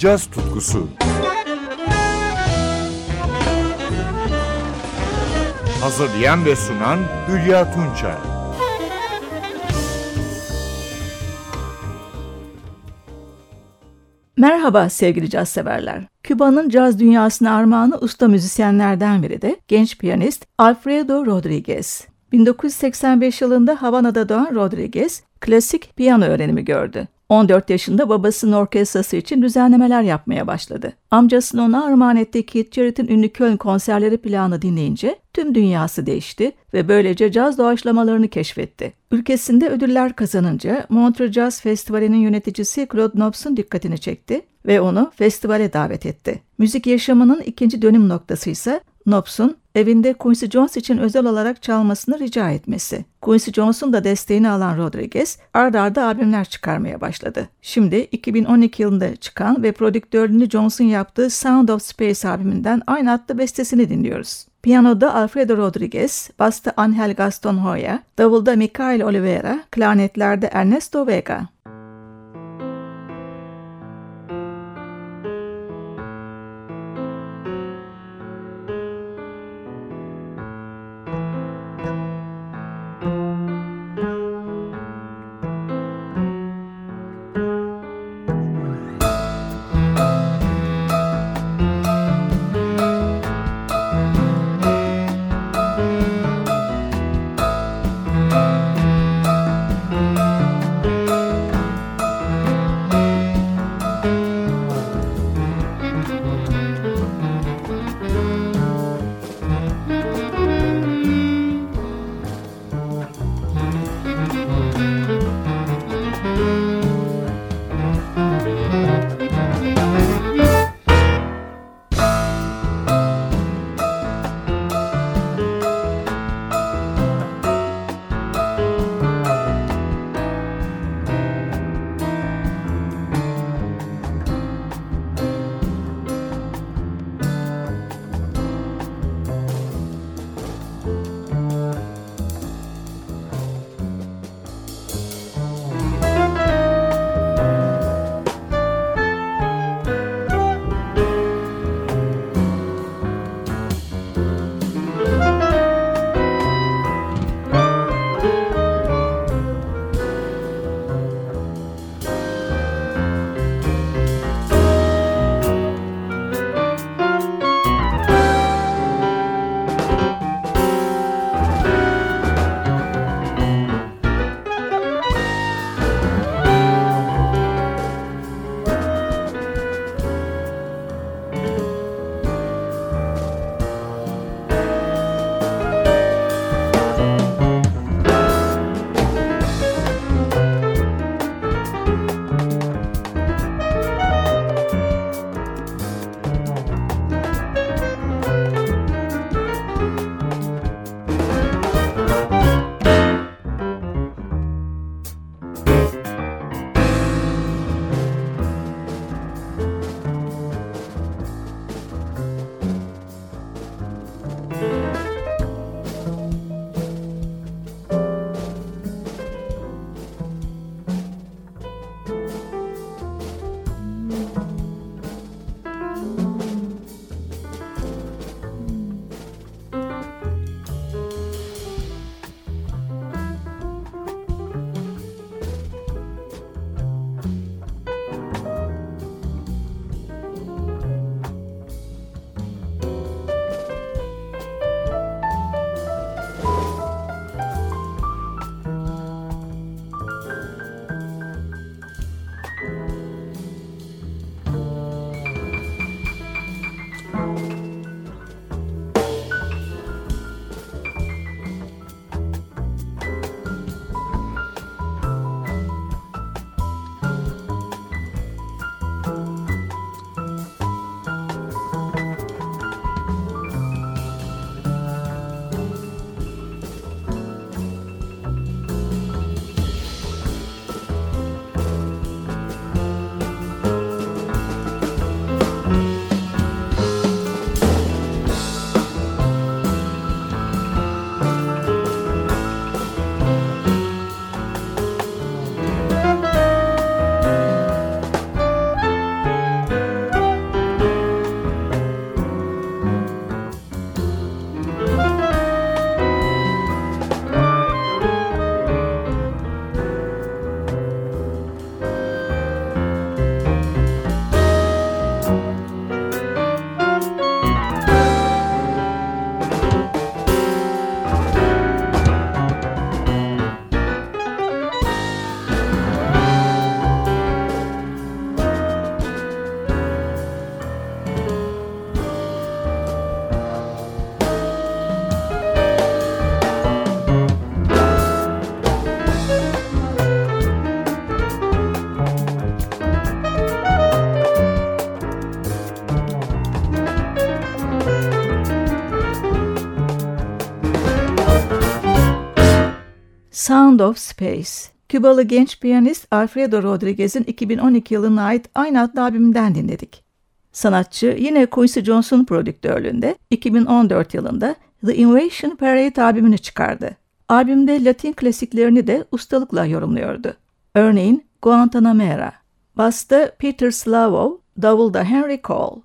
caz tutkusu. Hazırlayan ve sunan Hülya Tunçay. Merhaba sevgili caz severler. Küba'nın caz dünyasına armağanı usta müzisyenlerden biri de genç piyanist Alfredo Rodriguez. 1985 yılında Havana'da doğan Rodriguez, klasik piyano öğrenimi gördü. 14 yaşında babasının orkestrası için düzenlemeler yapmaya başladı. Amcasının ona armağan ettiği Keith Jarrett'in ünlü Köln konserleri planı dinleyince tüm dünyası değişti ve böylece caz doğaçlamalarını keşfetti. Ülkesinde ödüller kazanınca Montreux Jazz Festivali'nin yöneticisi Claude Nobs'un dikkatini çekti ve onu festivale davet etti. Müzik yaşamının ikinci dönüm noktası ise Nobs'un evinde Quincy Jones için özel olarak çalmasını rica etmesi. Quincy Jones'un da desteğini alan Rodriguez ard arda albümler çıkarmaya başladı. Şimdi 2012 yılında çıkan ve prodüktörlüğünü Jones'un yaptığı Sound of Space albümünden aynı adlı bestesini dinliyoruz. Piyanoda Alfredo Rodriguez, basta Angel Gaston Hoya, davulda Mikael Oliveira, klarnetlerde Ernesto Vega. Sound of Space. Kübalı genç piyanist Alfredo Rodriguez'in 2012 yılına ait aynı adlı albümünden dinledik. Sanatçı yine Quincy Jones'un prodüktörlüğünde 2014 yılında The Invasion Parade albümünü çıkardı. Albümde Latin klasiklerini de ustalıkla yorumluyordu. Örneğin Guantanamera, basta Peter Slavov, davulda Henry Cole.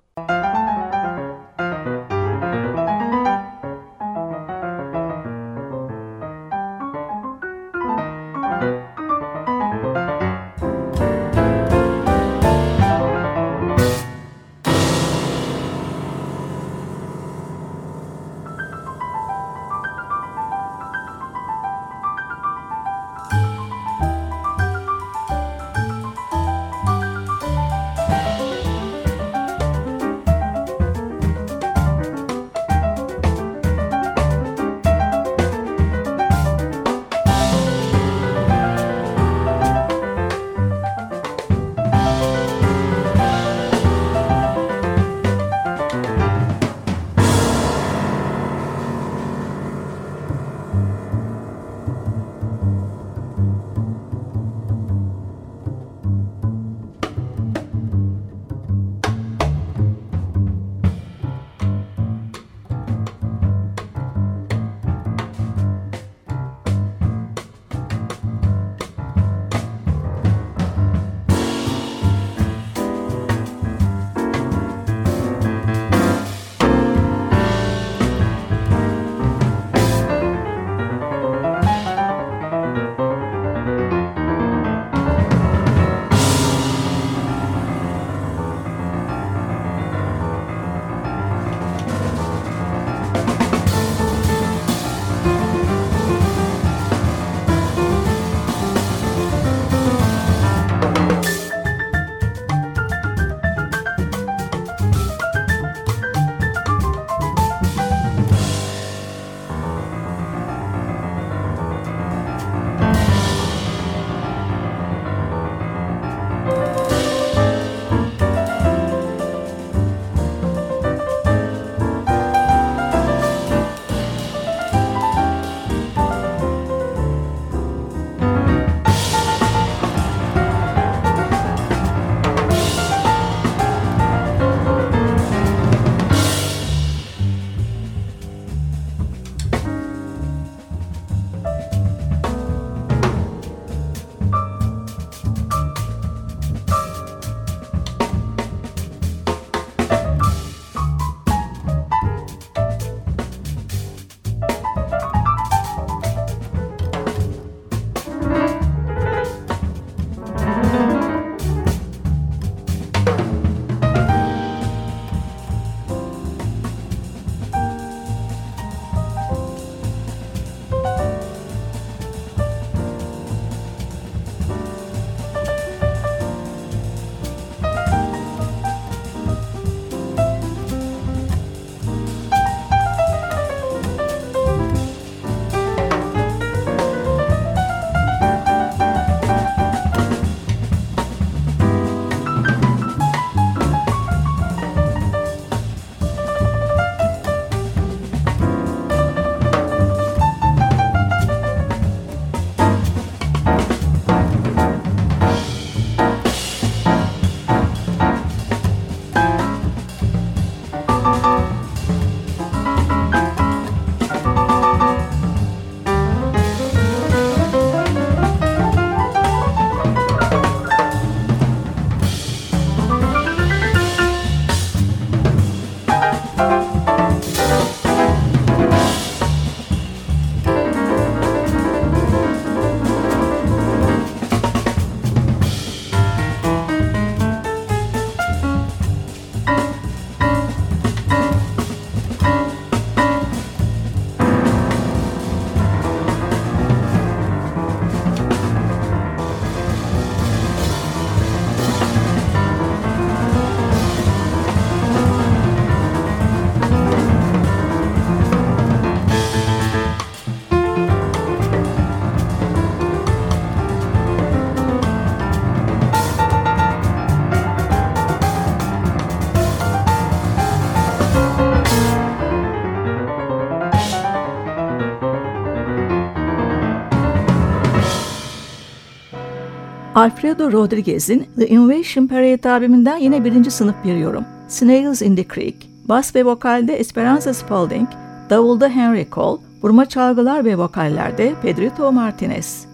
Alfredo Rodriguez'in The Invasion Parade albümünden yine birinci sınıf bir yorum. Snails in the Creek. Bas ve vokalde Esperanza Spalding, davulda Henry Cole, vurma çalgılar ve vokallerde Pedrito Martinez.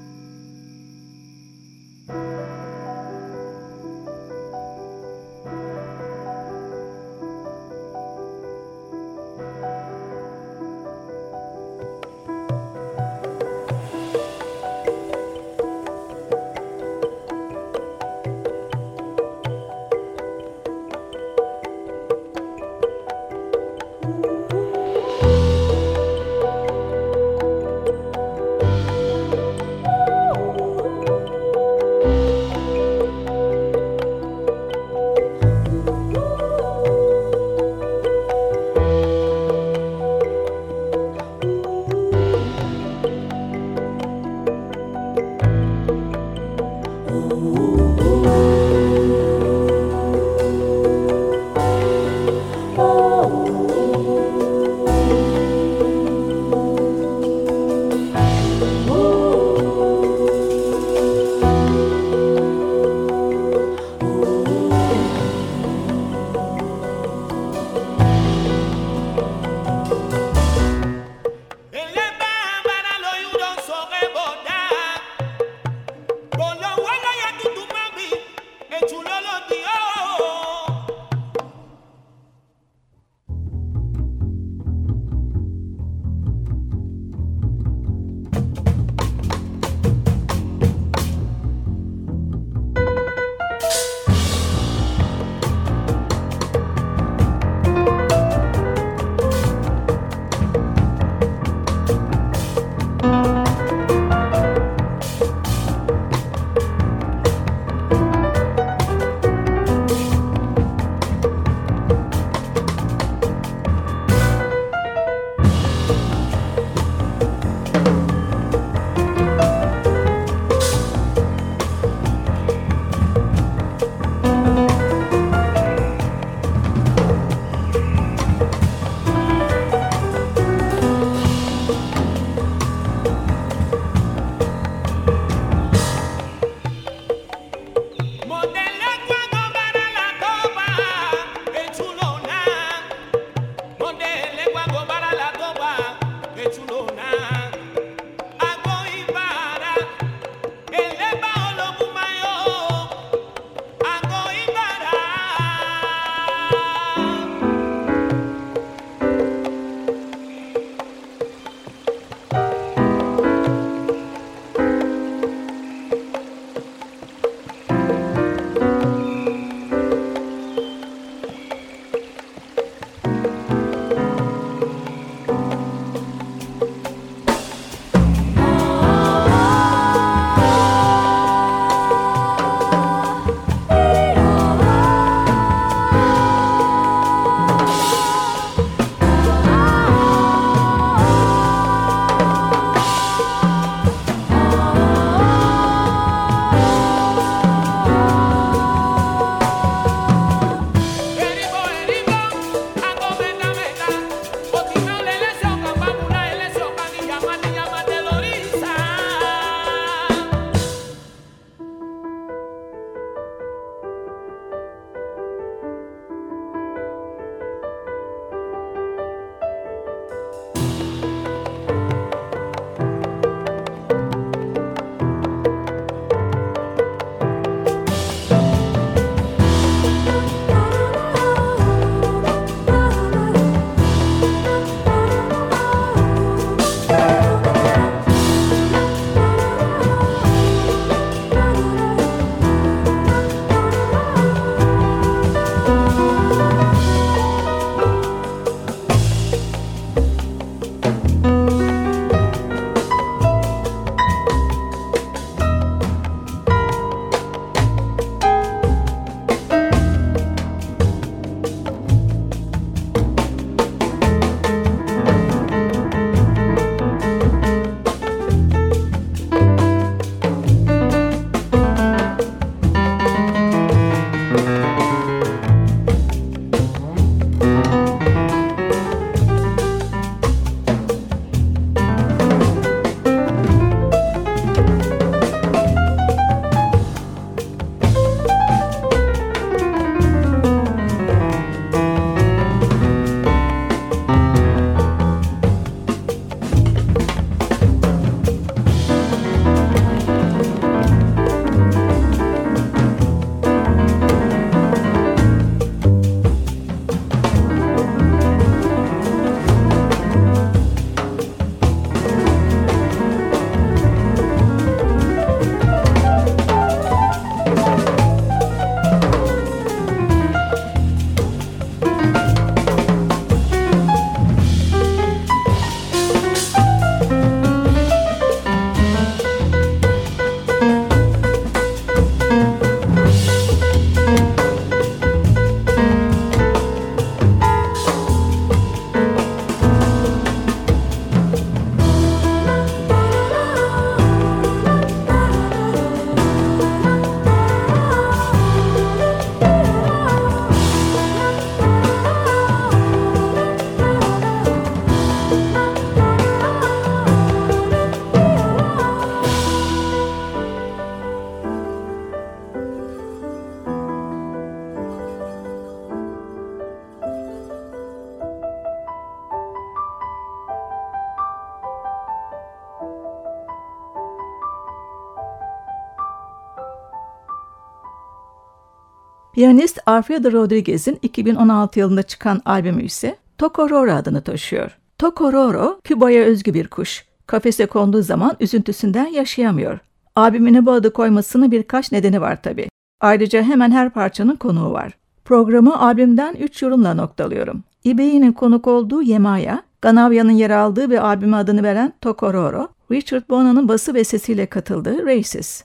Piyanist Alfredo Rodriguez'in 2016 yılında çıkan albümü ise Tokororo adını taşıyor. Tokororo, Küba'ya özgü bir kuş. Kafese konduğu zaman üzüntüsünden yaşayamıyor. Albümüne bu adı koymasının birkaç nedeni var tabi. Ayrıca hemen her parçanın konuğu var. Programı albümden 3 yorumla noktalıyorum. İbeyi'nin konuk olduğu Yemaya, Ganavya'nın yer aldığı ve albüme adını veren Tokororo, Richard Bona'nın bası ve sesiyle katıldığı Races.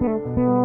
Bu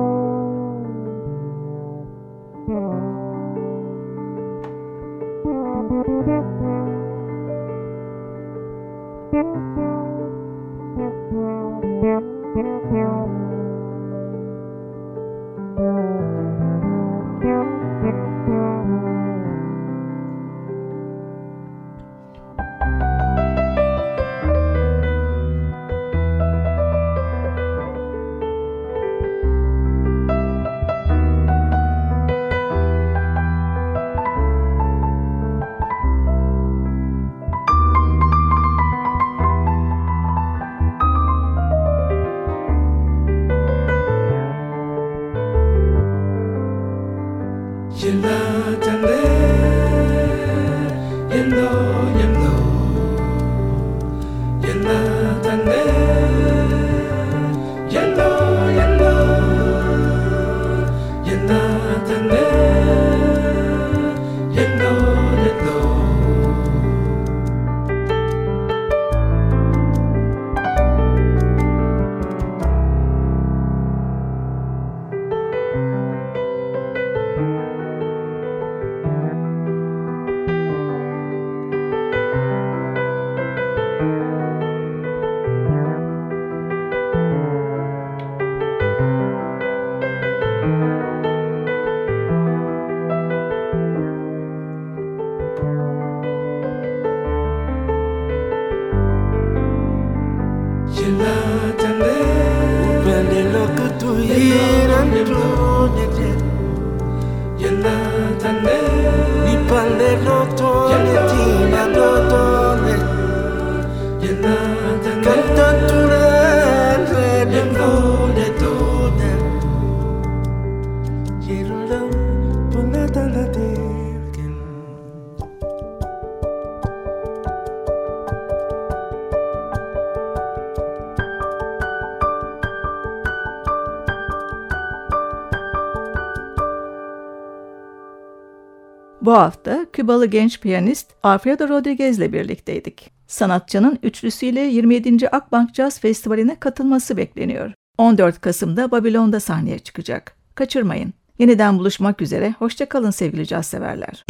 Kübalı genç piyanist Alfredo Rodriguez ile birlikteydik. Sanatçının üçlüsüyle 27. Akbank Jazz Festivali'ne katılması bekleniyor. 14 Kasım'da Babilon'da sahneye çıkacak. Kaçırmayın. Yeniden buluşmak üzere. Hoşçakalın sevgili caz severler.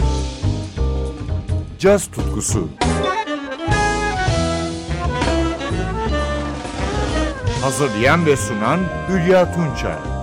Caz tutkusu Hazırlayan ve sunan Hülya Tunçay